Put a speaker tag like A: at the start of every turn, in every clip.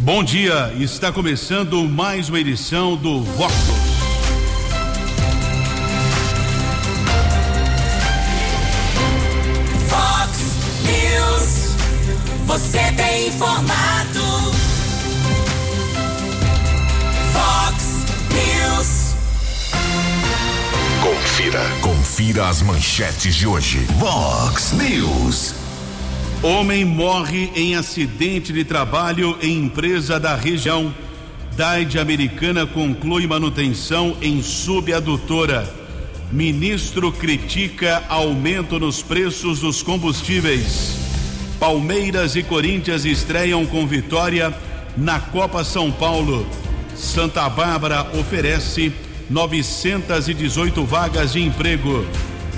A: Bom dia, está começando mais uma edição do Vox.
B: Vox News, você tem informado. Vox News.
C: Confira, confira as manchetes de hoje. Vox News.
A: Homem morre em acidente de trabalho em empresa da região. DAID americana conclui manutenção em subadutora. Ministro critica aumento nos preços dos combustíveis. Palmeiras e Corinthians estreiam com vitória na Copa São Paulo. Santa Bárbara oferece 918 vagas de emprego.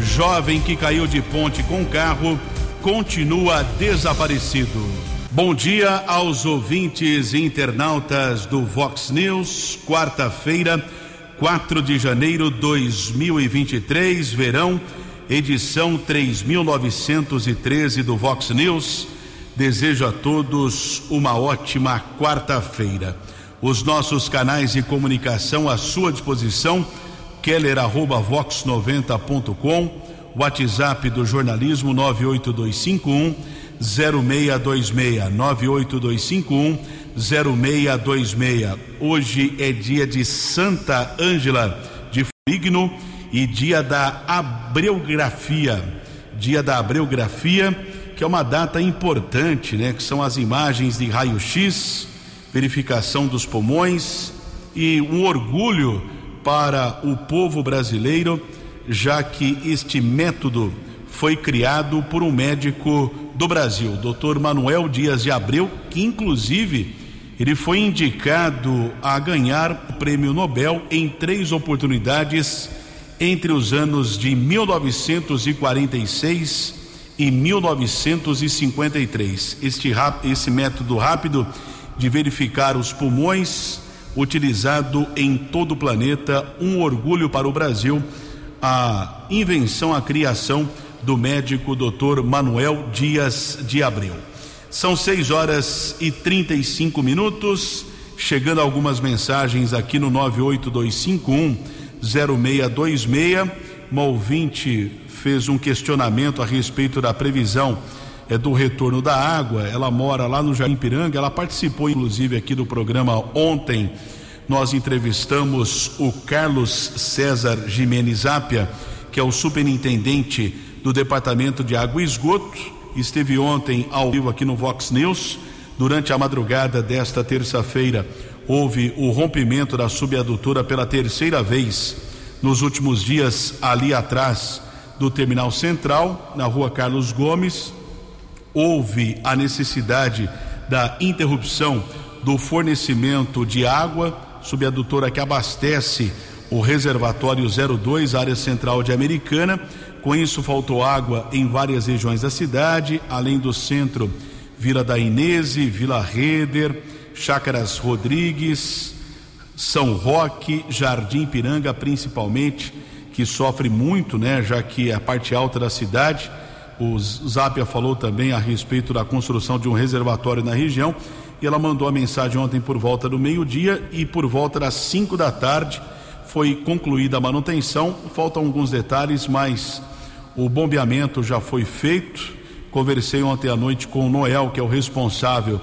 A: Jovem que caiu de ponte com carro continua desaparecido. Bom dia aos ouvintes e internautas do Vox News, quarta-feira, 4 de janeiro 2023, verão, edição 3913 do Vox News. Desejo a todos uma ótima quarta-feira. Os nossos canais de comunicação à sua disposição, keller@vox90.com WhatsApp do jornalismo 98251 0626 98251 0626. Hoje é dia de Santa Ângela de Fligno e dia da abreografia. Dia da abreografia, que é uma data importante, né? Que são as imagens de raio-x, verificação dos pulmões e um orgulho para o povo brasileiro já que este método foi criado por um médico do Brasil, Dr. Manuel Dias de Abreu, que inclusive ele foi indicado a ganhar o prêmio Nobel em três oportunidades entre os anos de 1946 e 1953. Este, esse método rápido de verificar os pulmões, utilizado em todo o planeta, um orgulho para o Brasil a invenção, a criação do médico Dr. Manuel Dias de Abreu. São 6 horas e 35 minutos, chegando algumas mensagens aqui no 98251 0626. Uma ouvinte fez um questionamento a respeito da previsão é, do retorno da água. Ela mora lá no Jardim Piranga, ela participou inclusive aqui do programa ontem nós entrevistamos o Carlos César Jimenez Apia, que é o superintendente do Departamento de Água e Esgoto. Esteve ontem ao vivo aqui no Vox News. Durante a madrugada desta terça-feira, houve o rompimento da subadutora pela terceira vez nos últimos dias, ali atrás do Terminal Central, na rua Carlos Gomes. Houve a necessidade da interrupção do fornecimento de água subadutora que abastece o reservatório 02, área central de Americana. Com isso, faltou água em várias regiões da cidade, além do centro, Vila da Inese, Vila Reder, Chácaras Rodrigues, São Roque, Jardim Piranga, principalmente, que sofre muito, né, já que a parte alta da cidade. O Zapia falou também a respeito da construção de um reservatório na região e ela mandou a mensagem ontem por volta do meio-dia e por volta das 5 da tarde foi concluída a manutenção. Faltam alguns detalhes, mas o bombeamento já foi feito. Conversei ontem à noite com o Noel, que é o responsável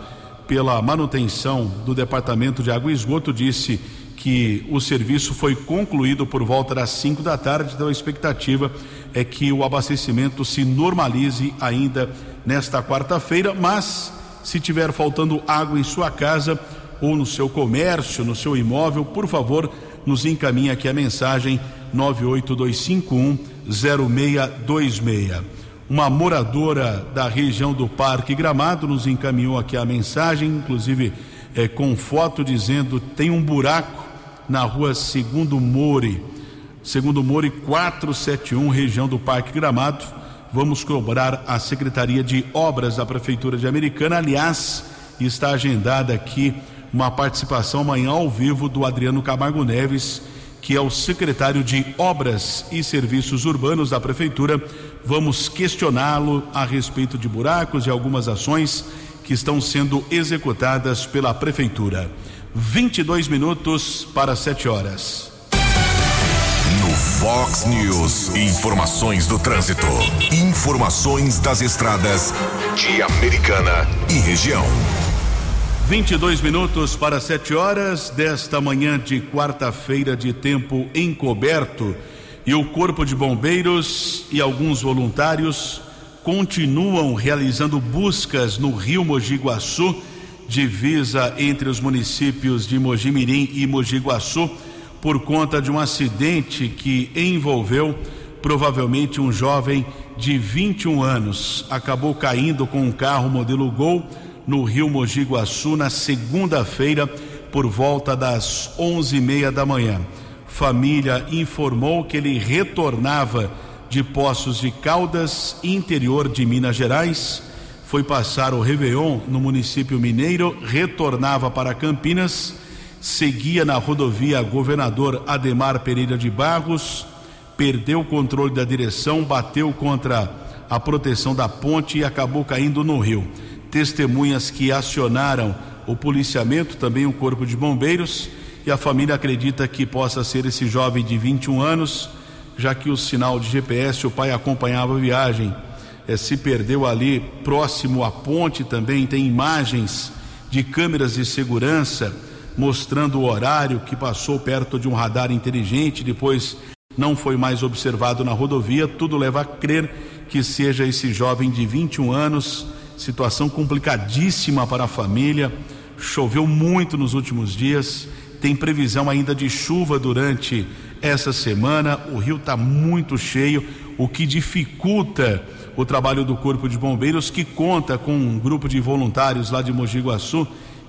A: pela manutenção do Departamento de Água e Esgoto, disse que o serviço foi concluído por volta das 5 da tarde, então a expectativa é que o abastecimento se normalize ainda nesta quarta-feira, mas se tiver faltando água em sua casa ou no seu comércio, no seu imóvel, por favor, nos encaminhe aqui a mensagem 98251 0626. Uma moradora da região do Parque Gramado nos encaminhou aqui a mensagem, inclusive é, com foto dizendo tem um buraco na rua Segundo Mori, Segundo Mori 471, região do Parque Gramado vamos cobrar a Secretaria de Obras da Prefeitura de Americana. Aliás, está agendada aqui uma participação amanhã ao vivo do Adriano Camargo Neves, que é o secretário de Obras e Serviços Urbanos da Prefeitura. Vamos questioná-lo a respeito de buracos e algumas ações que estão sendo executadas pela prefeitura. 22 minutos para 7 horas.
C: Fox News, informações do trânsito, informações das estradas de Americana e região.
A: 22 minutos para 7 horas desta manhã de quarta-feira de tempo encoberto. E o Corpo de Bombeiros e alguns voluntários continuam realizando buscas no Rio Mogi Guaçu, divisa entre os municípios de Mojimirim e Mogi Guaçu, por conta de um acidente que envolveu provavelmente um jovem de 21 anos. Acabou caindo com um carro modelo Gol no Rio Mogi Guaçu na segunda-feira por volta das onze e meia da manhã. Família informou que ele retornava de Poços de Caldas, interior de Minas Gerais. Foi passar o Réveillon no município mineiro, retornava para Campinas, seguia na rodovia Governador Ademar Pereira de Barros, perdeu o controle da direção, bateu contra a proteção da ponte e acabou caindo no rio. Testemunhas que acionaram o policiamento, também o corpo de bombeiros, e a família acredita que possa ser esse jovem de 21 anos já que o sinal de GPS, o pai acompanhava a viagem, é, se perdeu ali próximo à ponte também, tem imagens de câmeras de segurança mostrando o horário que passou perto de um radar inteligente, depois não foi mais observado na rodovia, tudo leva a crer que seja esse jovem de 21 anos, situação complicadíssima para a família, choveu muito nos últimos dias, tem previsão ainda de chuva durante essa semana. O rio está muito cheio, o que dificulta o trabalho do Corpo de Bombeiros, que conta com um grupo de voluntários lá de Mogi Guaçu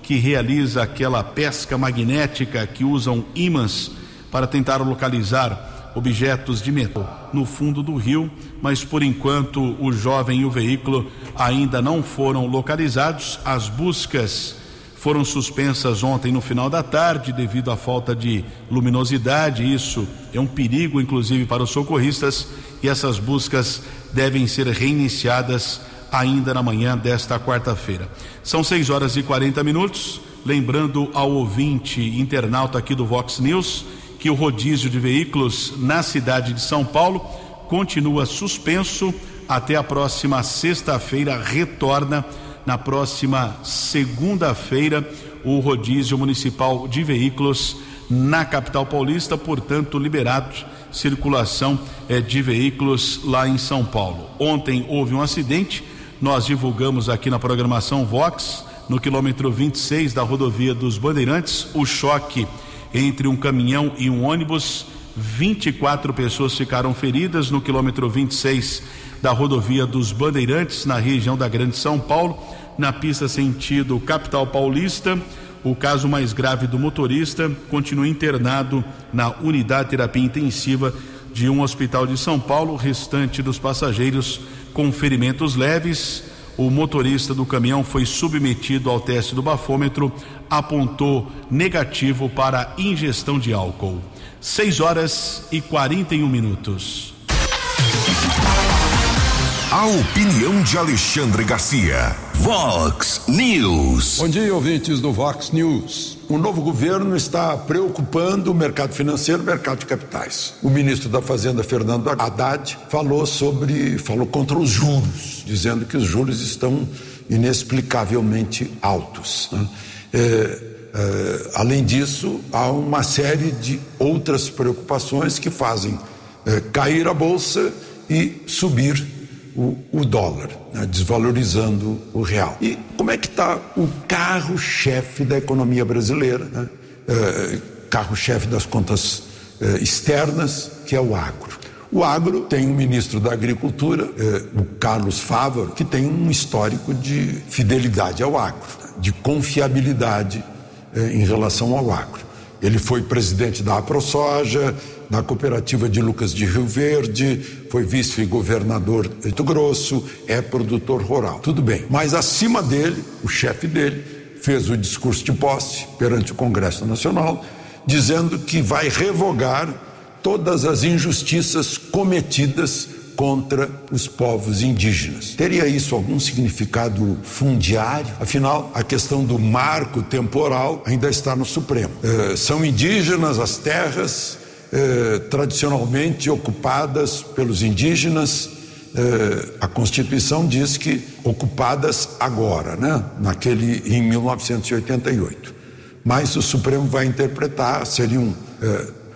A: que realiza aquela pesca magnética que usam ímãs para tentar localizar objetos de metal no fundo do rio, mas por enquanto o jovem e o veículo ainda não foram localizados. As buscas foram suspensas ontem no final da tarde devido à falta de luminosidade. Isso é um perigo, inclusive, para os socorristas, e essas buscas devem ser reiniciadas ainda na manhã desta quarta-feira. São 6 horas e 40 minutos. Lembrando ao ouvinte internauta aqui do Vox News que o rodízio de veículos na cidade de São Paulo continua suspenso até a próxima sexta-feira, retorna na próxima segunda-feira o rodízio municipal de veículos na capital paulista, portanto, liberado circulação eh, de veículos lá em São Paulo. Ontem houve um acidente, nós divulgamos aqui na programação Vox, no quilômetro 26 da rodovia dos Bandeirantes, o choque entre um caminhão e um ônibus. 24 pessoas ficaram feridas no quilômetro 26 da rodovia dos Bandeirantes, na região da Grande São Paulo, na pista sentido capital paulista. O caso mais grave do motorista continua internado na unidade de terapia intensiva de um hospital de São Paulo. O restante dos passageiros com ferimentos leves. O motorista do caminhão foi submetido ao teste do bafômetro, apontou negativo para ingestão de álcool. 6 horas e 41 minutos.
C: A opinião de Alexandre Garcia. Vox News.
D: Bom dia, ouvintes do Vox News. O novo governo está preocupando o mercado financeiro, o mercado de capitais. O ministro da Fazenda, Fernando Haddad, falou sobre, falou contra os juros, dizendo que os juros estão inexplicavelmente altos. Né? É, é, além disso, há uma série de outras preocupações que fazem é, cair a bolsa e subir o, o dólar, né, desvalorizando o real. E como é que está o carro-chefe da economia brasileira, né? é, carro-chefe das contas é, externas, que é o agro. O agro tem um ministro da Agricultura, é, o Carlos Fávaro, que tem um histórico de fidelidade ao agro, né, de confiabilidade em relação ao agro. Ele foi presidente da AproSoja, na cooperativa de Lucas de Rio Verde, foi vice-governador de Rio Grosso, é produtor rural. Tudo bem. Mas acima dele, o chefe dele, fez o discurso de posse perante o Congresso Nacional, dizendo que vai revogar todas as injustiças cometidas contra os povos indígenas. Teria isso algum significado fundiário? Afinal, a questão do marco temporal ainda está no Supremo. Eh, são indígenas as terras eh, tradicionalmente ocupadas pelos indígenas. Eh, a Constituição diz que ocupadas agora, né? Naquele em 1988. Mas o Supremo vai interpretar seriam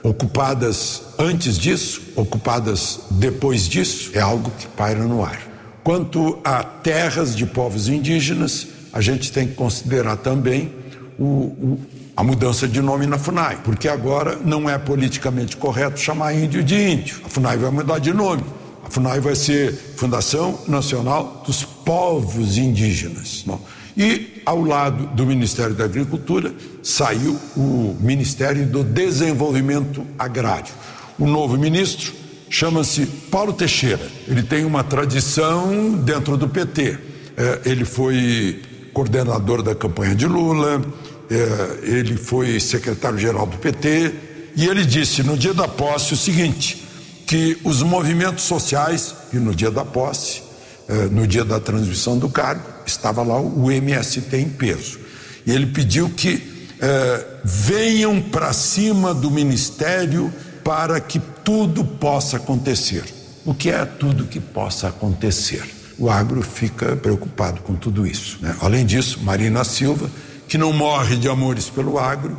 D: ocupadas antes disso, ocupadas depois disso, é algo que paira no ar. Quanto a terras de povos indígenas, a gente tem que considerar também o, o, a mudança de nome na FUNAI, porque agora não é politicamente correto chamar índio de índio. A FUNAI vai mudar de nome. A FUNAI vai ser Fundação Nacional dos Povos Indígenas. Bom, e ao lado do Ministério da Agricultura saiu o Ministério do Desenvolvimento Agrário. O novo ministro chama-se Paulo Teixeira. Ele tem uma tradição dentro do PT. É, ele foi coordenador da campanha de Lula, ele foi secretário-geral do PT, e ele disse no dia da posse o seguinte: que os movimentos sociais, e no dia da posse, é, no dia da transmissão do cargo, estava lá o MST em peso. E ele pediu que eh, venham para cima do ministério para que tudo possa acontecer. O que é tudo que possa acontecer? O agro fica preocupado com tudo isso. Né? Além disso, Marina Silva, que não morre de amores pelo agro,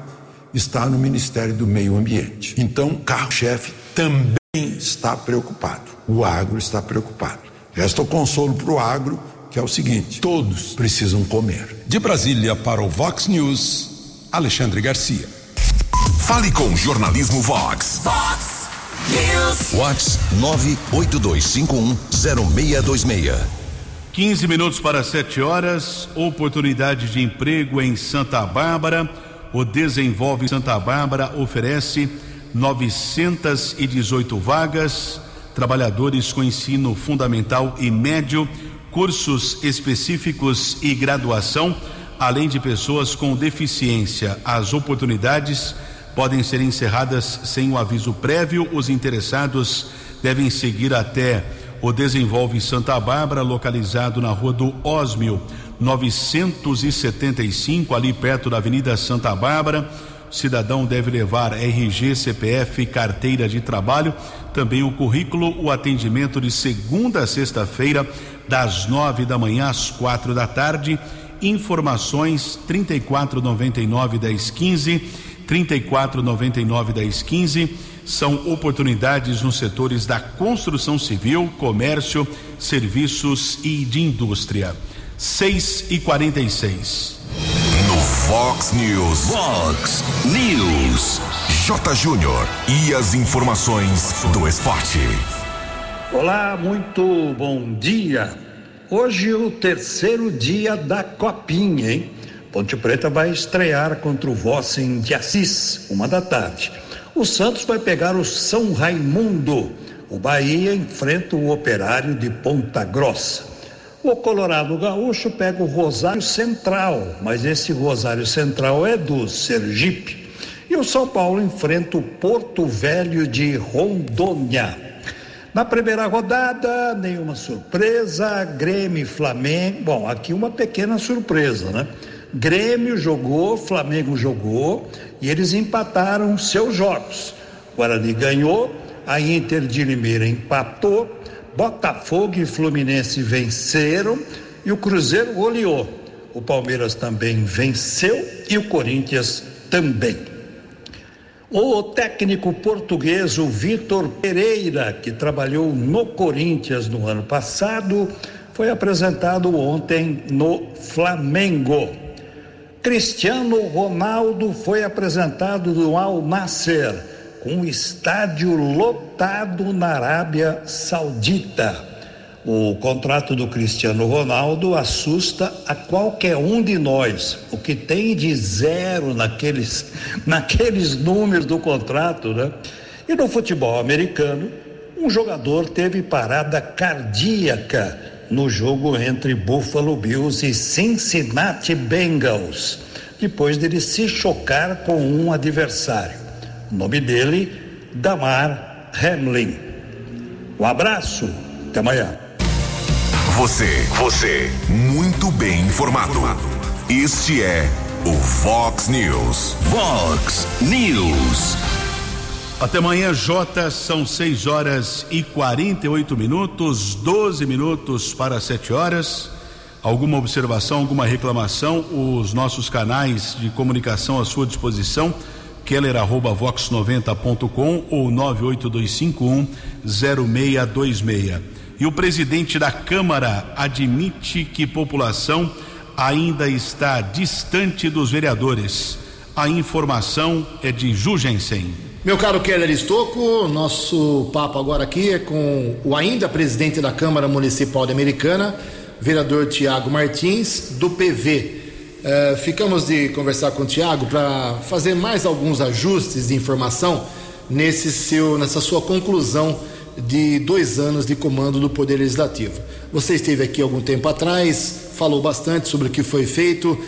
D: está no Ministério do Meio Ambiente. Então, o carro-chefe também está preocupado. O agro está preocupado. Resta o consolo para o agro que é o seguinte: todos precisam comer.
C: De Brasília para o Vox News, Alexandre Garcia. Fale com o jornalismo Vox.
B: Vox News.
C: Vox 982510626.
A: 15 minutos para 7 horas. Oportunidade de emprego em Santa Bárbara. O Desenvolve Santa Bárbara oferece 918 vagas. Trabalhadores com ensino fundamental e médio cursos específicos e graduação, além de pessoas com deficiência. As oportunidades podem ser encerradas sem o aviso prévio. Os interessados devem seguir até o Desenvolve Santa Bárbara, localizado na rua do Osmio, 975, ali perto da Avenida Santa Bárbara cidadão deve levar RG, CPF, carteira de trabalho, também o currículo, o atendimento de segunda a sexta-feira, das nove da manhã às quatro da tarde. Informações 3499 1015, 3499 1015 são oportunidades nos setores da construção civil, comércio, serviços e de indústria. 6 e 46.
C: No Fox News. Fox News. J. Júnior. E as informações do esporte.
E: Olá, muito bom dia. Hoje o terceiro dia da Copinha, hein? Ponte Preta vai estrear contra o Vossen de Assis, uma da tarde. O Santos vai pegar o São Raimundo. O Bahia enfrenta o Operário de Ponta Grossa. O Colorado Gaúcho pega o Rosário Central, mas esse Rosário Central é do Sergipe. E o São Paulo enfrenta o Porto Velho de Rondônia. Na primeira rodada, nenhuma surpresa, Grêmio e Flamengo. Bom, aqui uma pequena surpresa, né? Grêmio jogou, Flamengo jogou e eles empataram seus jogos. Guarani ganhou, a Inter de Limeira empatou Botafogo e Fluminense venceram e o Cruzeiro goleou. O Palmeiras também venceu e o Corinthians também. O técnico português, o Vitor Pereira, que trabalhou no Corinthians no ano passado, foi apresentado ontem no Flamengo. Cristiano Ronaldo foi apresentado no Al Nasser um estádio lotado na Arábia Saudita. O contrato do Cristiano Ronaldo assusta a qualquer um de nós. O que tem de zero naqueles, naqueles números do contrato, né? E no futebol americano, um jogador teve parada cardíaca no jogo entre Buffalo Bills e Cincinnati Bengals, depois dele se chocar com um adversário. O nome dele, Damar Hamlin. Um abraço Até amanhã.
C: Você, você, muito bem informado. Este é o Fox News.
B: Fox News.
A: Até amanhã, Jota, são 6 horas e 48 minutos, 12 minutos para 7 horas. Alguma observação, alguma reclamação? Os nossos canais de comunicação à sua disposição, keller.vox90.com ou 982510626. E o presidente da Câmara admite que população ainda está distante dos vereadores. A informação é de Jugensen.
F: Meu caro Keller Estocco, nosso papo agora aqui é com o ainda presidente da Câmara Municipal de Americana, vereador Tiago Martins, do PV. Uh, ficamos de conversar com o Tiago para fazer mais alguns ajustes de informação nesse seu, nessa sua conclusão de dois anos de comando do Poder Legislativo. Você esteve aqui algum tempo atrás, falou bastante sobre o que foi feito.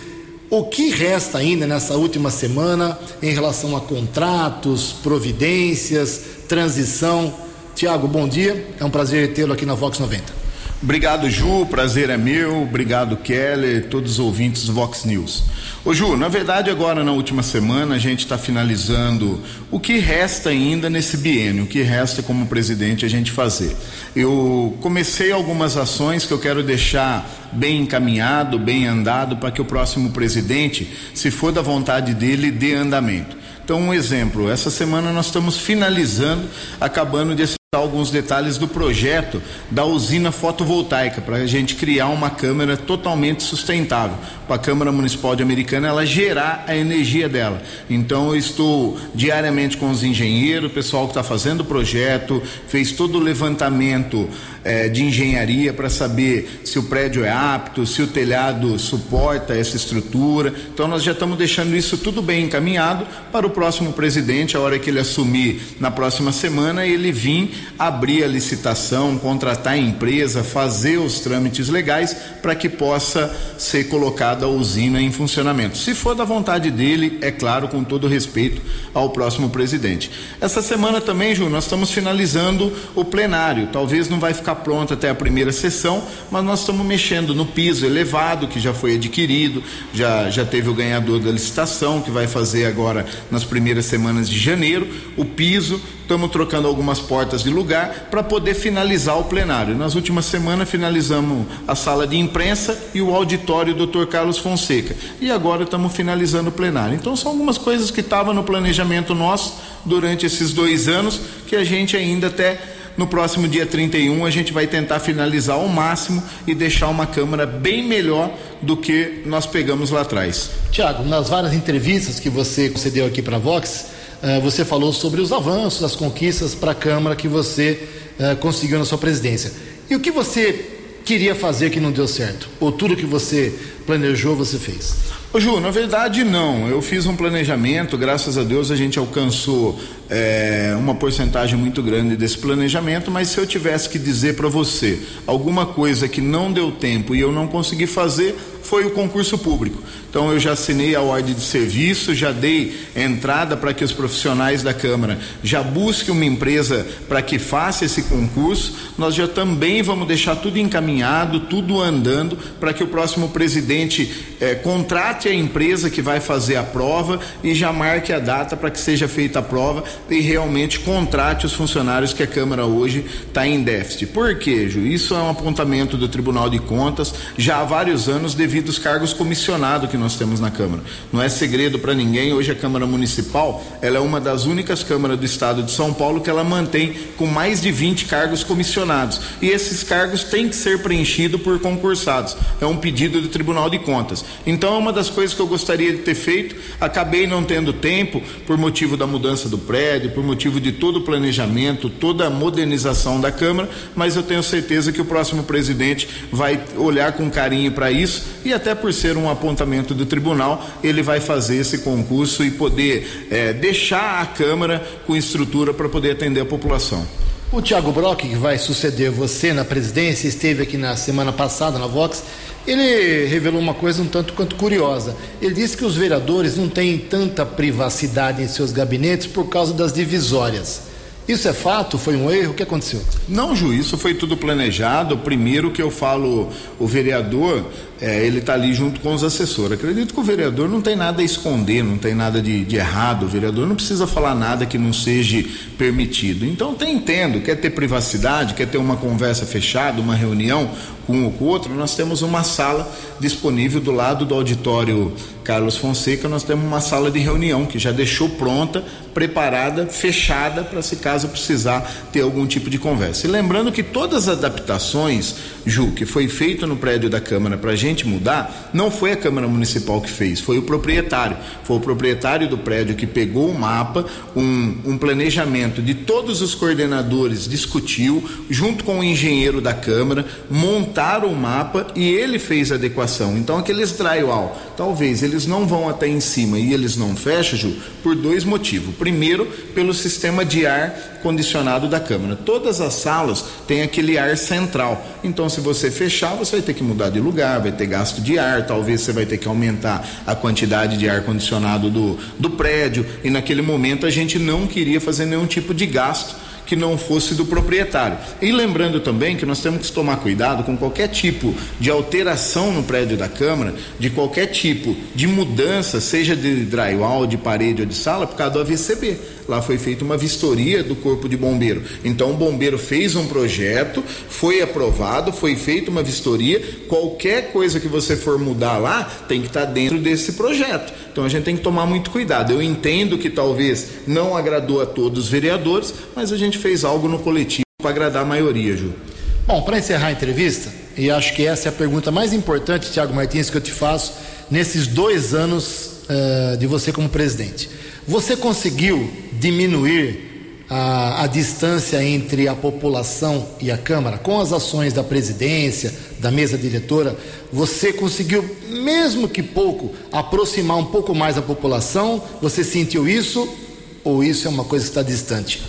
F: O que resta ainda nessa última semana em relação a contratos, providências, transição? Tiago, bom dia. É um prazer tê-lo aqui na Vox 90.
G: Obrigado, Ju. Prazer é meu. Obrigado, Keller, todos os ouvintes do Vox News. Ô, Ju, na verdade, agora na última semana a gente está finalizando o que resta ainda nesse biênio, o que resta como presidente a gente fazer. Eu comecei algumas ações que eu quero deixar bem encaminhado, bem andado, para que o próximo presidente, se for da vontade dele, dê andamento. Então, um exemplo: essa semana nós estamos finalizando, acabando de alguns detalhes do projeto da usina fotovoltaica para a gente criar uma câmara totalmente sustentável para a Câmara Municipal de Americana ela gerar a energia dela. Então eu estou diariamente com os engenheiros, o pessoal que está fazendo o projeto, fez todo o levantamento eh, de engenharia para saber se o prédio é apto, se o telhado suporta essa estrutura. Então nós já estamos deixando isso tudo bem encaminhado para o próximo presidente, a hora que ele assumir na próxima semana, ele vir abrir a licitação, contratar a empresa, fazer os trâmites legais para que possa ser colocada a usina em funcionamento. Se for da vontade dele, é claro, com todo respeito ao próximo presidente. Essa semana também, Ju, nós estamos finalizando o plenário. Talvez não vai ficar pronto até a primeira sessão, mas nós estamos mexendo no piso elevado que já foi adquirido, já já teve o ganhador da licitação que vai fazer agora nas primeiras semanas de janeiro, o piso estamos trocando algumas portas de lugar para poder finalizar o plenário. Nas últimas semanas finalizamos a sala de imprensa e o auditório Dr. Carlos Fonseca. E agora estamos finalizando o plenário. Então são algumas coisas que estavam no planejamento nosso durante esses dois anos que a gente ainda até no próximo dia 31 a gente vai tentar finalizar ao máximo e deixar uma Câmara bem melhor do que nós pegamos lá atrás.
F: Tiago, nas várias entrevistas que você concedeu aqui para a Vox, você falou sobre os avanços, as conquistas para a Câmara que você uh, conseguiu na sua presidência. E o que você queria fazer que não deu certo? Ou tudo que você planejou, você fez?
G: Ô Ju, na verdade não. Eu fiz um planejamento, graças a Deus a gente alcançou é, uma porcentagem muito grande desse planejamento, mas se eu tivesse que dizer para você alguma coisa que não deu tempo e eu não consegui fazer, foi o concurso público. Então eu já assinei a ordem de serviço, já dei entrada para que os profissionais da Câmara já busquem uma empresa para que faça esse concurso. Nós já também vamos deixar tudo encaminhado, tudo andando para que o próximo presidente eh, contrate a empresa que vai fazer a prova e já marque a data para que seja feita a prova e realmente contrate os funcionários que a Câmara hoje está em déficit. Por quê, Ju? Isso é um apontamento do Tribunal de Contas já há vários anos devido aos cargos comissionados que nós temos na Câmara. Não é segredo para ninguém, hoje a Câmara Municipal, ela é uma das únicas câmaras do estado de São Paulo que ela mantém com mais de 20 cargos comissionados. E esses cargos têm que ser preenchidos por concursados. É um pedido do Tribunal de Contas. Então é uma das coisas que eu gostaria de ter feito, acabei não tendo tempo por motivo da mudança do prédio, por motivo de todo o planejamento, toda a modernização da Câmara, mas eu tenho certeza que o próximo presidente vai olhar com carinho para isso e até por ser um apontamento do tribunal, ele vai fazer esse concurso e poder é, deixar a Câmara com estrutura para poder atender a população.
F: O Tiago Brock, que vai suceder você na presidência, esteve aqui na semana passada na Vox. Ele revelou uma coisa um tanto quanto curiosa. Ele disse que os vereadores não têm tanta privacidade em seus gabinetes por causa das divisórias. Isso é fato? Foi um erro? O que aconteceu?
G: Não, Ju, isso foi tudo planejado. Primeiro que eu falo, o vereador, é, ele está ali junto com os assessores. Acredito que o vereador não tem nada a esconder, não tem nada de, de, errado. O vereador não precisa falar nada que não seja permitido. Então, tem entendo, quer ter privacidade, quer ter uma conversa fechada, uma reunião com um ou com o outro, nós temos uma sala disponível do lado do auditório Carlos Fonseca, nós temos uma sala de reunião que já deixou pronta, preparada, fechada para se caso precisar ter algum tipo de conversa. E lembrando que todas as adaptações, Ju, que foi feito no prédio da Câmara para a gente mudar, não foi a Câmara Municipal que fez, foi o proprietário. Foi o proprietário do prédio que pegou o mapa, um, um planejamento de todos os coordenadores, discutiu, junto com o engenheiro da Câmara, montaram o mapa e ele fez a adequação. Então, aqueles drywall, talvez eles não vão até em cima e eles não fecham, Ju, por dois motivos. Primeiro, pelo sistema de ar condicionado da Câmara. Todas as salas têm aquele ar central. Então, se você fechar, você vai ter que mudar de lugar, vai ter gasto de ar, talvez você vai ter que aumentar a quantidade de ar condicionado do, do prédio. E naquele momento a gente não queria fazer nenhum tipo de gasto que não fosse do proprietário. E lembrando também que nós temos que tomar cuidado com qualquer tipo de alteração no prédio da Câmara, de qualquer tipo de mudança, seja de drywall, de parede ou de sala, por causa do AVCB. Lá foi feita uma vistoria do Corpo de Bombeiro. Então o bombeiro fez um projeto, foi aprovado, foi feita uma vistoria. Qualquer coisa que você for mudar lá tem que estar dentro desse projeto. Então a gente tem que tomar muito cuidado. Eu entendo que talvez não agradou a todos os vereadores, mas a gente fez algo no coletivo para agradar a maioria, Ju.
F: Bom, para encerrar a entrevista, e acho que essa é a pergunta mais importante, Tiago Martins, que eu te faço nesses dois anos uh, de você como presidente. Você conseguiu diminuir a, a, distância entre a população e a Câmara com as ações da presidência, da mesa diretora? Você conseguiu, mesmo que pouco, aproximar um pouco mais a população? Você sentiu isso ou isso é uma coisa que está distante?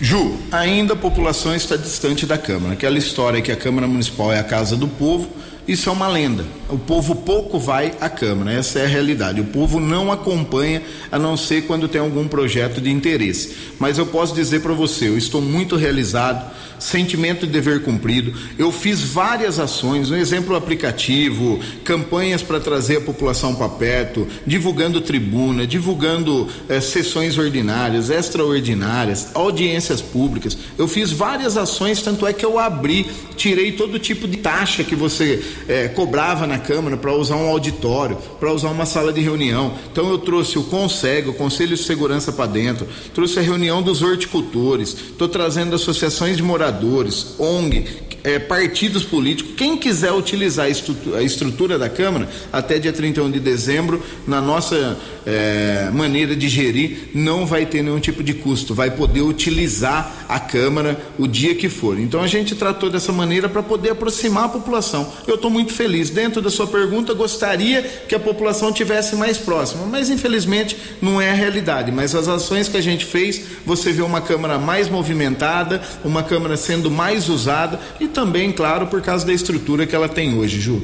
G: Ju, ainda a população está distante da Câmara. Aquela história que a Câmara Municipal é a casa do povo isso é uma lenda. O povo pouco vai à Câmara, essa é a realidade. O povo não acompanha, a não ser quando tem algum projeto de interesse. Mas eu posso dizer para você, eu estou muito realizado, sentimento de dever cumprido. Eu fiz várias ações, um exemplo aplicativo, campanhas para trazer a população para perto, divulgando tribuna, divulgando eh, sessões ordinárias, extraordinárias, audiências públicas. Eu fiz várias ações, tanto é que eu abri, tirei todo tipo de taxa que você é, cobrava na Câmara para usar um auditório, para usar uma sala de reunião. Então eu trouxe o CONSEG, o Conselho de Segurança para dentro, trouxe a reunião dos horticultores, estou trazendo associações de moradores, ONG, é, partidos políticos, quem quiser utilizar a estrutura, a estrutura, da Câmara até dia 31 de dezembro, na nossa é, maneira de gerir, não vai ter nenhum tipo de custo, vai poder utilizar a Câmara o dia que for. Então a gente tratou dessa maneira para poder aproximar a população. Eu estou muito feliz. Dentro da sua pergunta, gostaria que a população tivesse mais próxima, mas infelizmente não é a realidade. Mas as ações que a gente fez, você vê uma Câmara mais movimentada, uma Câmara sendo mais usada e também, claro, por causa da estrutura que ela tem hoje, Ju.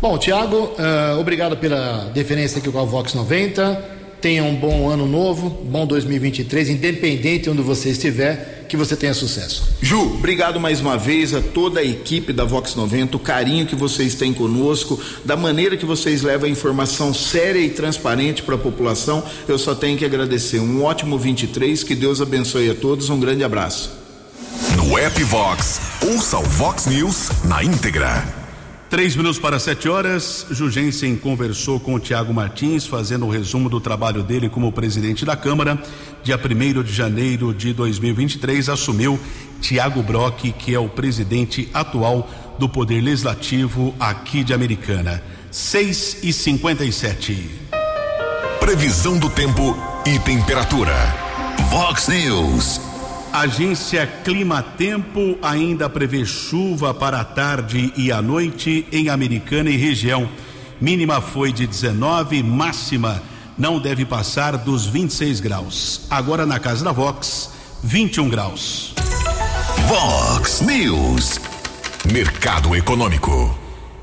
F: Bom, Tiago, uh, obrigado pela deferência aqui com a Vox 90. Tenha um bom ano novo, bom 2023, independente onde você estiver, que você tenha sucesso.
G: Ju, obrigado mais uma vez a toda a equipe da Vox 90, o carinho que vocês têm conosco, da maneira que vocês levam a informação séria e transparente para a população. Eu só tenho que agradecer. Um ótimo 23, que Deus abençoe a todos. Um grande abraço.
C: No app Vox, ouça o Vox News na íntegra.
A: Três minutos para sete horas, Jugensen conversou com o Tiago Martins, fazendo o um resumo do trabalho dele como presidente da Câmara. Dia 1 de janeiro de 2023, assumiu Tiago Brock, que é o presidente atual do Poder Legislativo aqui de Americana. 6 e 57
C: Previsão do tempo e temperatura. Vox News.
A: Agência Clima Tempo ainda prevê chuva para a tarde e a noite em Americana e região. Mínima foi de 19, máxima não deve passar dos 26 graus. Agora na casa da Vox, 21 graus.
C: Vox News. Mercado Econômico.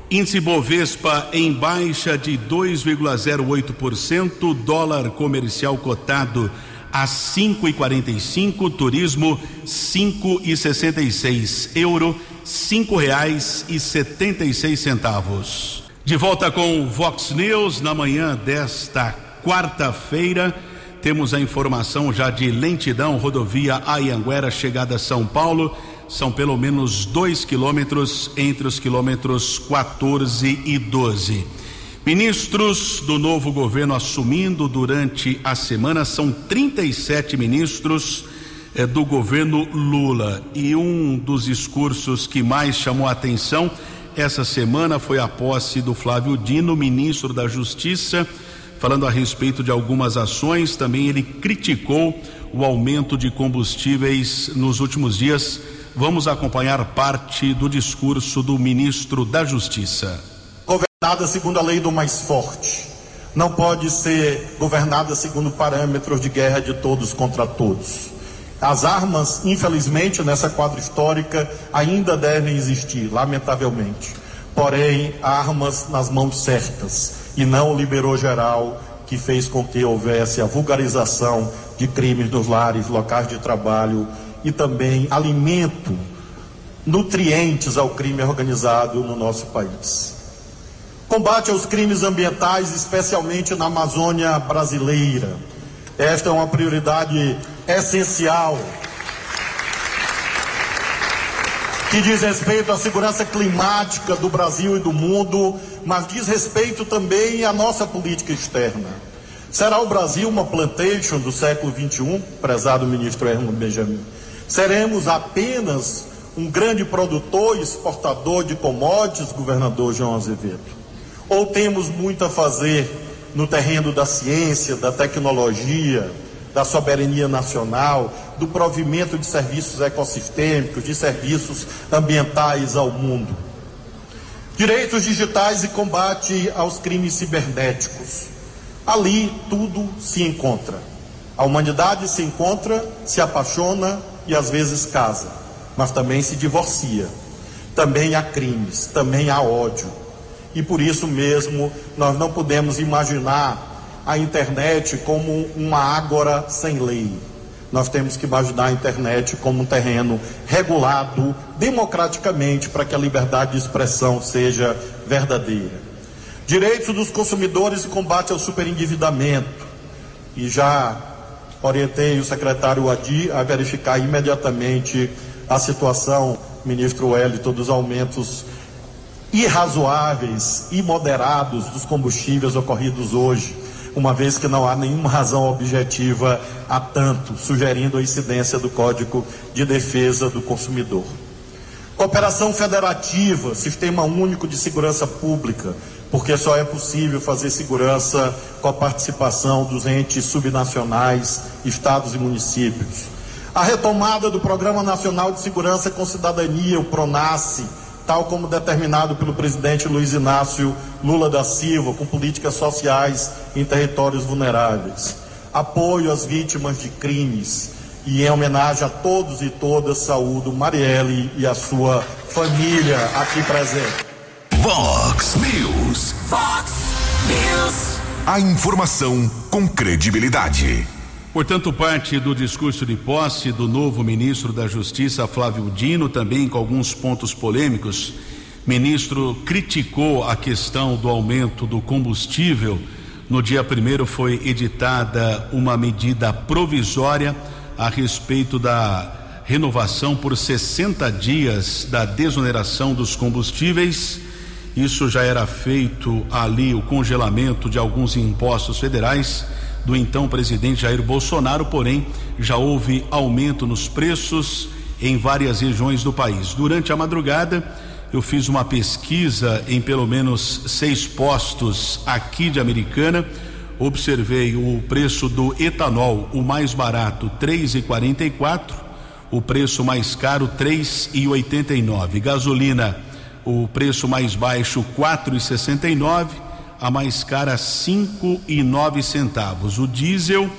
A: Índice Bovespa em baixa de 2,08%, dólar comercial cotado a 5,45, turismo 5,66, euro cinco reais e setenta e seis centavos. De volta com o Vox News na manhã desta quarta-feira. Temos a informação já de lentidão, rodovia Ayanguera, chegada a São Paulo. São pelo menos dois quilômetros entre os quilômetros 14 e 12. Ministros do novo governo assumindo durante a semana são 37 ministros eh, do governo Lula. E um dos discursos que mais chamou a atenção essa semana foi a posse do Flávio Dino, ministro da Justiça, falando a respeito de algumas ações. Também ele criticou o aumento de combustíveis nos últimos dias. Vamos acompanhar parte do discurso do ministro da Justiça
H: governada segundo a lei do mais forte. Não pode ser governada segundo parâmetros de guerra de todos contra todos. As armas, infelizmente, nessa quadra histórica ainda devem existir, lamentavelmente. Porém, armas nas mãos certas e não o liberou geral que fez com que houvesse a vulgarização de crimes nos lares, locais de trabalho e também alimento, nutrientes ao crime organizado no nosso país. Combate aos crimes ambientais, especialmente na Amazônia brasileira. Esta é uma prioridade essencial que diz respeito à segurança climática do Brasil e do mundo, mas diz respeito também à nossa política externa. Será o Brasil uma plantation do século XXI, prezado ministro Herman Benjamin? Seremos apenas um grande produtor e exportador de commodities, governador João Azevedo? Ou temos muito a fazer no terreno da ciência, da tecnologia, da soberania nacional, do provimento de serviços ecossistêmicos, de serviços ambientais ao mundo? Direitos digitais e combate aos crimes cibernéticos. Ali tudo se encontra. A humanidade se encontra, se apaixona e às vezes casa, mas também se divorcia. Também há crimes, também há ódio e por isso mesmo nós não podemos imaginar a internet como uma ágora sem lei. Nós temos que imaginar a internet como um terreno regulado democraticamente para que a liberdade de expressão seja verdadeira. Direitos dos consumidores e combate ao superendividamento. E já orientei o secretário Adi a verificar imediatamente a situação, ministro Wellington, dos aumentos irrazoáveis e moderados dos combustíveis ocorridos hoje, uma vez que não há nenhuma razão objetiva a tanto, sugerindo a incidência do Código de Defesa do Consumidor. Cooperação federativa, sistema único de segurança pública, porque só é possível fazer segurança com a participação dos entes subnacionais, estados e municípios. A retomada do Programa Nacional de Segurança com Cidadania, o PRONASSE, tal como determinado pelo presidente Luiz Inácio Lula da Silva, com políticas sociais em territórios vulneráveis. Apoio às vítimas de crimes e em homenagem a todos e todas, saúdo Marielle e a sua família aqui presente.
C: Vox News.
B: Vox News.
C: A informação com credibilidade.
A: Portanto, parte do discurso de posse do novo ministro da Justiça, Flávio Dino, também com alguns pontos polêmicos. Ministro criticou a questão do aumento do combustível. No dia primeiro foi editada uma medida provisória a respeito da renovação por 60 dias da desoneração dos combustíveis. Isso já era feito ali o congelamento de alguns impostos federais do então presidente Jair Bolsonaro, porém já houve aumento nos preços em várias regiões do país. Durante a madrugada, eu fiz uma pesquisa em pelo menos seis postos aqui de Americana. Observei o preço do etanol, o mais barato, três e quarenta o preço mais caro, três e oitenta. Gasolina, o preço mais baixo, quatro e sessenta a mais cara cinco e nove centavos. O diesel,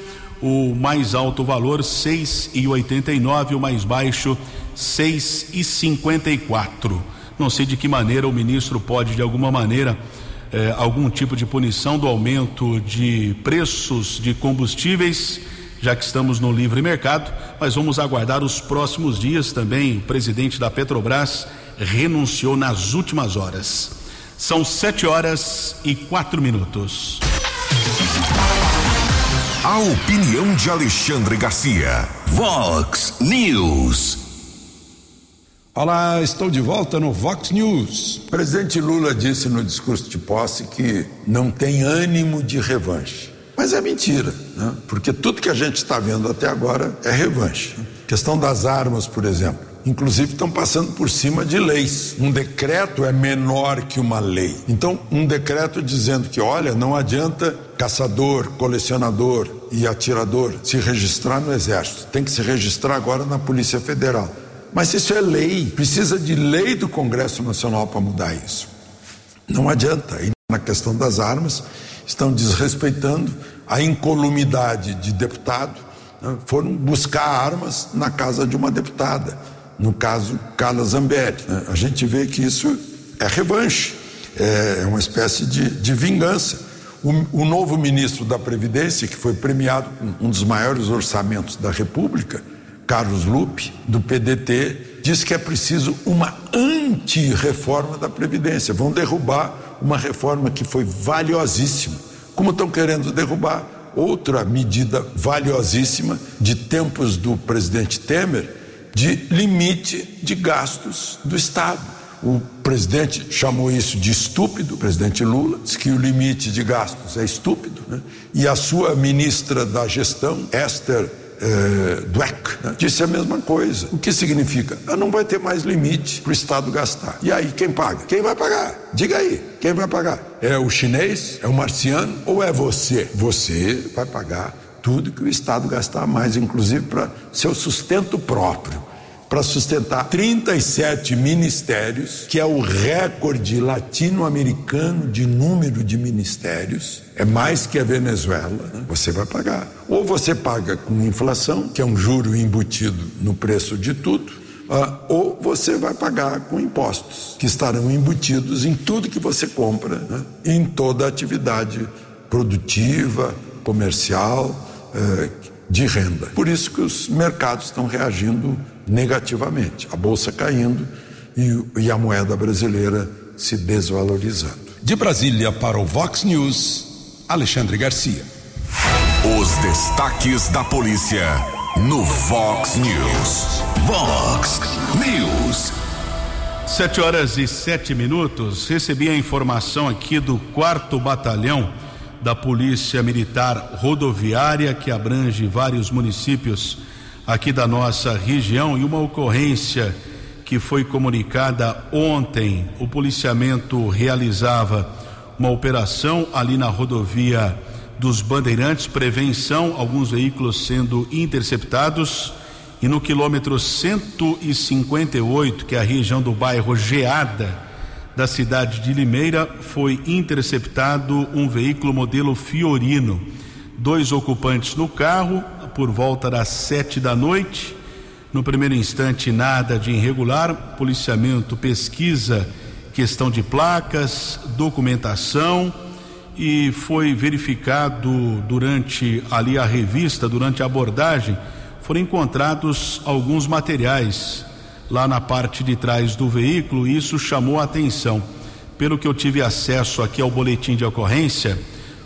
A: o mais alto valor seis e oitenta e nove, o mais baixo seis e cinquenta e quatro. Não sei de que maneira o ministro pode de alguma maneira eh, algum tipo de punição do aumento de preços de combustíveis, já que estamos no livre mercado, mas vamos aguardar os próximos dias também. O presidente da Petrobras renunciou nas últimas horas. São sete horas e quatro minutos.
C: A opinião de Alexandre Garcia.
B: Vox News.
D: Olá, estou de volta no Vox News. O presidente Lula disse no discurso de posse que não tem ânimo de revanche. Mas é mentira, né? porque tudo que a gente está vendo até agora é revanche. A questão das armas, por exemplo. Inclusive estão passando por cima de leis. Um decreto é menor que uma lei. Então, um decreto dizendo que, olha, não adianta caçador, colecionador e atirador se registrar no Exército. Tem que se registrar agora na Polícia Federal. Mas isso é lei, precisa de lei do Congresso Nacional para mudar isso. Não adianta. E na questão das armas, estão desrespeitando a incolumidade de deputado. Né? Foram buscar armas na casa de uma deputada, no caso Carla Zambelli. Né? A gente vê que isso é revanche, é uma espécie de, de vingança. O, o novo ministro da Previdência, que foi premiado com um dos maiores orçamentos da República, Carlos Lupe, do PDT, diz que é preciso uma anti-reforma da Previdência. Vão derrubar uma reforma que foi valiosíssima. Como estão querendo derrubar outra medida valiosíssima de tempos do presidente Temer, de limite de gastos do Estado. O presidente chamou isso de estúpido, o presidente Lula, disse que o limite de gastos é estúpido, né? e a sua ministra da gestão, Esther eh, Dweck, né, disse a mesma coisa. O que significa? Ah, não vai ter mais limite para o Estado gastar. E aí, quem paga? Quem vai pagar? Diga aí, quem vai pagar? É o chinês? É o marciano? Ou é você? Você vai pagar tudo que o Estado gastar mais, inclusive para seu sustento próprio para sustentar 37 ministérios, que é o recorde latino-americano de número de ministérios, é mais que a Venezuela, né? você vai pagar. Ou você paga com inflação, que é um juro embutido no preço de tudo, uh, ou você vai pagar com impostos, que estarão embutidos em tudo que você compra, né? em toda atividade produtiva, comercial, de renda. Por isso que os mercados estão reagindo negativamente, a bolsa caindo e, e a moeda brasileira se desvalorizando.
I: De Brasília para o Vox News, Alexandre Garcia.
C: Os destaques da polícia no Vox News.
B: Vox News.
A: Sete horas e sete minutos. Recebi a informação aqui do quarto batalhão da Polícia Militar Rodoviária, que abrange vários municípios aqui da nossa região, e uma ocorrência que foi comunicada ontem. O policiamento realizava uma operação ali na rodovia dos Bandeirantes, prevenção, alguns veículos sendo interceptados. E no quilômetro 158, que é a região do bairro Geada, da cidade de Limeira, foi interceptado um veículo modelo Fiorino. Dois ocupantes no carro, por volta das sete da noite. No primeiro instante, nada de irregular. Policiamento pesquisa questão de placas, documentação e foi verificado durante ali a revista, durante a abordagem, foram encontrados alguns materiais lá na parte de trás do veículo e isso chamou a atenção. Pelo que eu tive acesso aqui ao boletim de ocorrência,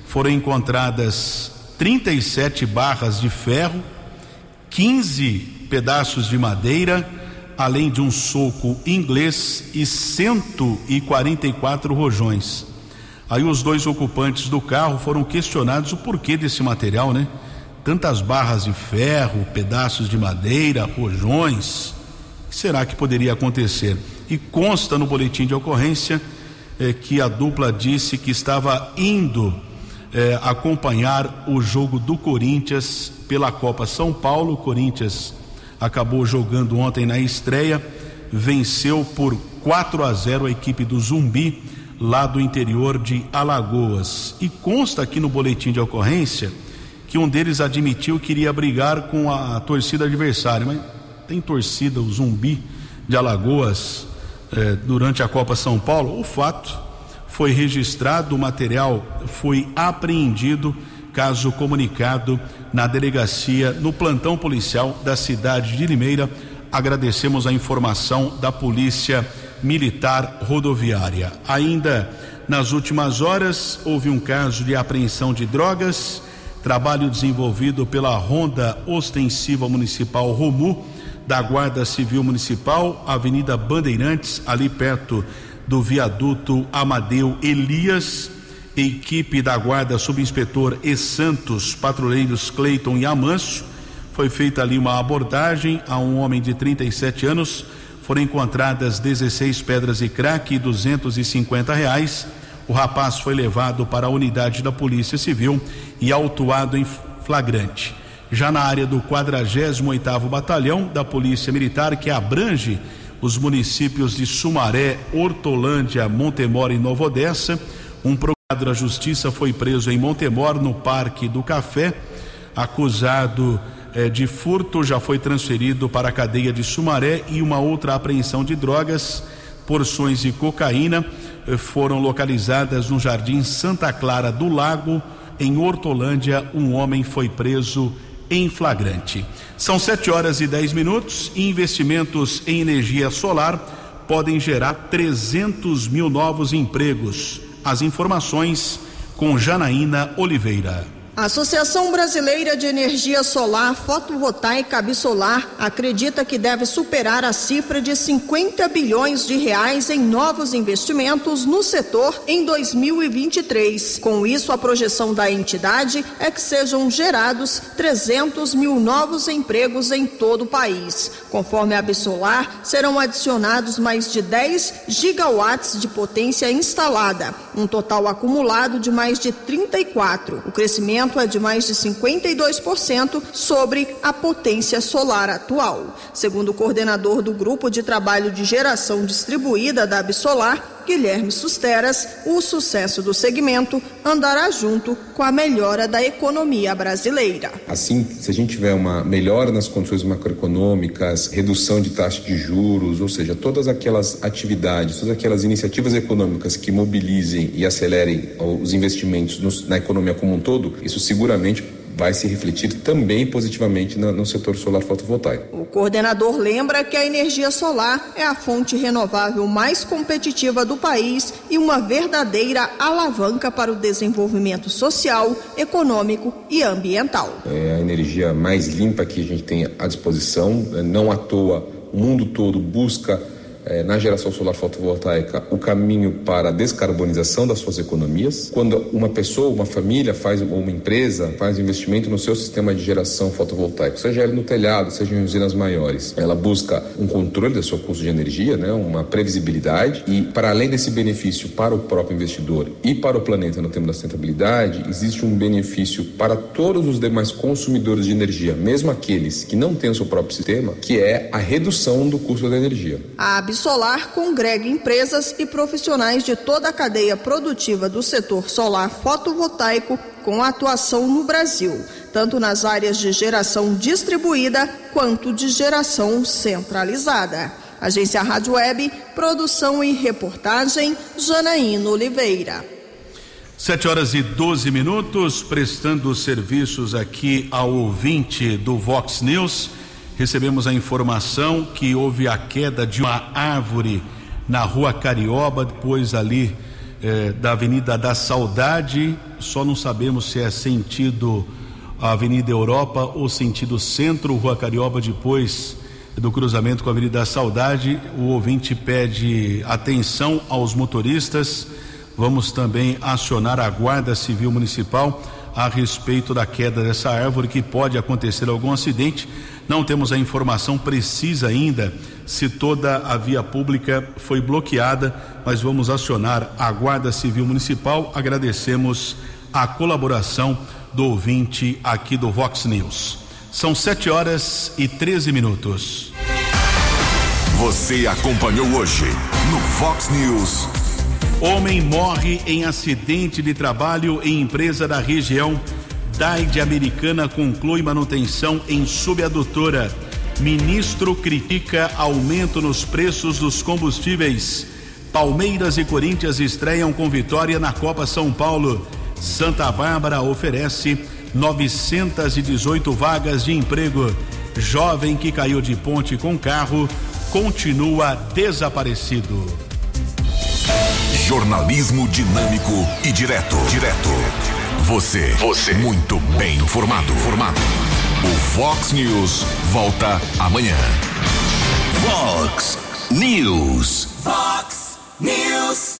A: foram encontradas 37 barras de ferro, 15 pedaços de madeira, além de um soco inglês e 144 rojões. Aí os dois ocupantes do carro foram questionados o porquê desse material, né? Tantas barras de ferro, pedaços de madeira, rojões será que poderia acontecer? E consta no boletim de ocorrência eh, que a dupla disse que estava indo eh, acompanhar o jogo do Corinthians pela Copa São Paulo. O Corinthians acabou jogando ontem na estreia, venceu por 4 a 0 a equipe do Zumbi, lá do interior de Alagoas. E consta aqui no boletim de ocorrência que um deles admitiu que iria brigar com a torcida adversária, mas tem torcida, o zumbi de Alagoas, eh, durante a Copa São Paulo, o fato foi registrado, o material foi apreendido caso comunicado na delegacia no plantão policial da cidade de Limeira. Agradecemos a informação da Polícia Militar Rodoviária. Ainda nas últimas horas houve um caso de apreensão de drogas, trabalho desenvolvido pela Ronda Ostensiva Municipal Romu da Guarda Civil Municipal, Avenida Bandeirantes, ali perto do viaduto Amadeu Elias. Equipe da Guarda Subinspetor E Santos, patrulheiros Cleiton e Amanso. Foi feita ali uma abordagem a um homem de 37 anos. Foram encontradas 16 pedras e crack e 250 reais. O rapaz foi levado para a unidade da Polícia Civil e autuado em flagrante já na área do 48º Batalhão da Polícia Militar, que abrange os municípios de Sumaré, Hortolândia, Montemor e Nova Odessa. Um procurado da Justiça foi preso em Montemor, no Parque do Café, acusado eh, de furto, já foi transferido para a cadeia de Sumaré e uma outra apreensão de drogas, porções de cocaína, eh, foram localizadas no Jardim Santa Clara do Lago, em Hortolândia. Um homem foi preso em flagrante. São 7 horas e 10 minutos. Investimentos em energia solar podem gerar 300 mil novos empregos. As informações com Janaína Oliveira.
J: A Associação Brasileira de Energia Solar Fotovoltaica Absolar acredita que deve superar a cifra de 50 bilhões de reais em novos investimentos no setor em 2023. Com isso, a projeção da entidade é que sejam gerados 300 mil novos empregos em todo o país. Conforme a Absolar, serão adicionados mais de 10 gigawatts de potência instalada, um total acumulado de mais de 34. O crescimento é de mais de 52% sobre a potência solar atual. Segundo o coordenador do Grupo de Trabalho de Geração Distribuída da Absolar, Guilherme Susteras, o sucesso do segmento andará junto com a melhora da economia brasileira.
K: Assim, se a gente tiver uma melhora nas condições macroeconômicas, redução de taxa de juros, ou seja, todas aquelas atividades, todas aquelas iniciativas econômicas que mobilizem e acelerem os investimentos na economia como um todo, isso seguramente vai se refletir também positivamente no, no setor solar fotovoltaico.
J: O coordenador lembra que a energia solar é a fonte renovável mais competitiva do país e uma verdadeira alavanca para o desenvolvimento social, econômico e ambiental.
K: É a energia mais limpa que a gente tem à disposição, não à toa o mundo todo busca é, na geração solar fotovoltaica o caminho para a descarbonização das suas economias. Quando uma pessoa, uma família faz, uma empresa faz investimento no seu sistema de geração fotovoltaico, seja ele no telhado, seja em usinas maiores, ela busca um controle do seu custo de energia, né, uma previsibilidade e para além desse benefício para o próprio investidor e para o planeta no tema da sustentabilidade, existe um benefício para todos os demais consumidores de energia, mesmo aqueles que não têm o seu próprio sistema, que é a redução do custo da energia.
J: Solar congrega empresas e profissionais de toda a cadeia produtiva do setor solar fotovoltaico com atuação no Brasil, tanto nas áreas de geração distribuída quanto de geração centralizada. Agência Rádio Web, produção e reportagem, Janaína Oliveira.
A: Sete horas e 12 minutos, prestando serviços aqui ao ouvinte do Vox News recebemos a informação que houve a queda de uma árvore na rua Carioba, depois ali eh, da Avenida da Saudade. Só não sabemos se é sentido a Avenida Europa ou sentido centro, Rua Carioba, depois do cruzamento com a Avenida da Saudade. O ouvinte pede atenção aos motoristas. Vamos também acionar a Guarda Civil Municipal a respeito da queda dessa árvore, que pode acontecer algum acidente. Não temos a informação precisa ainda se toda a via pública foi bloqueada, mas vamos acionar a Guarda Civil Municipal. Agradecemos a colaboração do ouvinte aqui do Vox News. São 7 horas e 13 minutos.
C: Você acompanhou hoje no Fox News.
A: Homem morre em acidente de trabalho em empresa da região Daide Americana conclui manutenção em subadutora. Ministro critica aumento nos preços dos combustíveis. Palmeiras e Corinthians estreiam com vitória na Copa São Paulo. Santa Bárbara oferece 918 vagas de emprego. Jovem que caiu de ponte com carro continua desaparecido.
C: Jornalismo dinâmico e direto. Direto. Você. Você. Muito bem informado. Formado. O Fox News volta amanhã.
B: Fox News.
L: Fox News.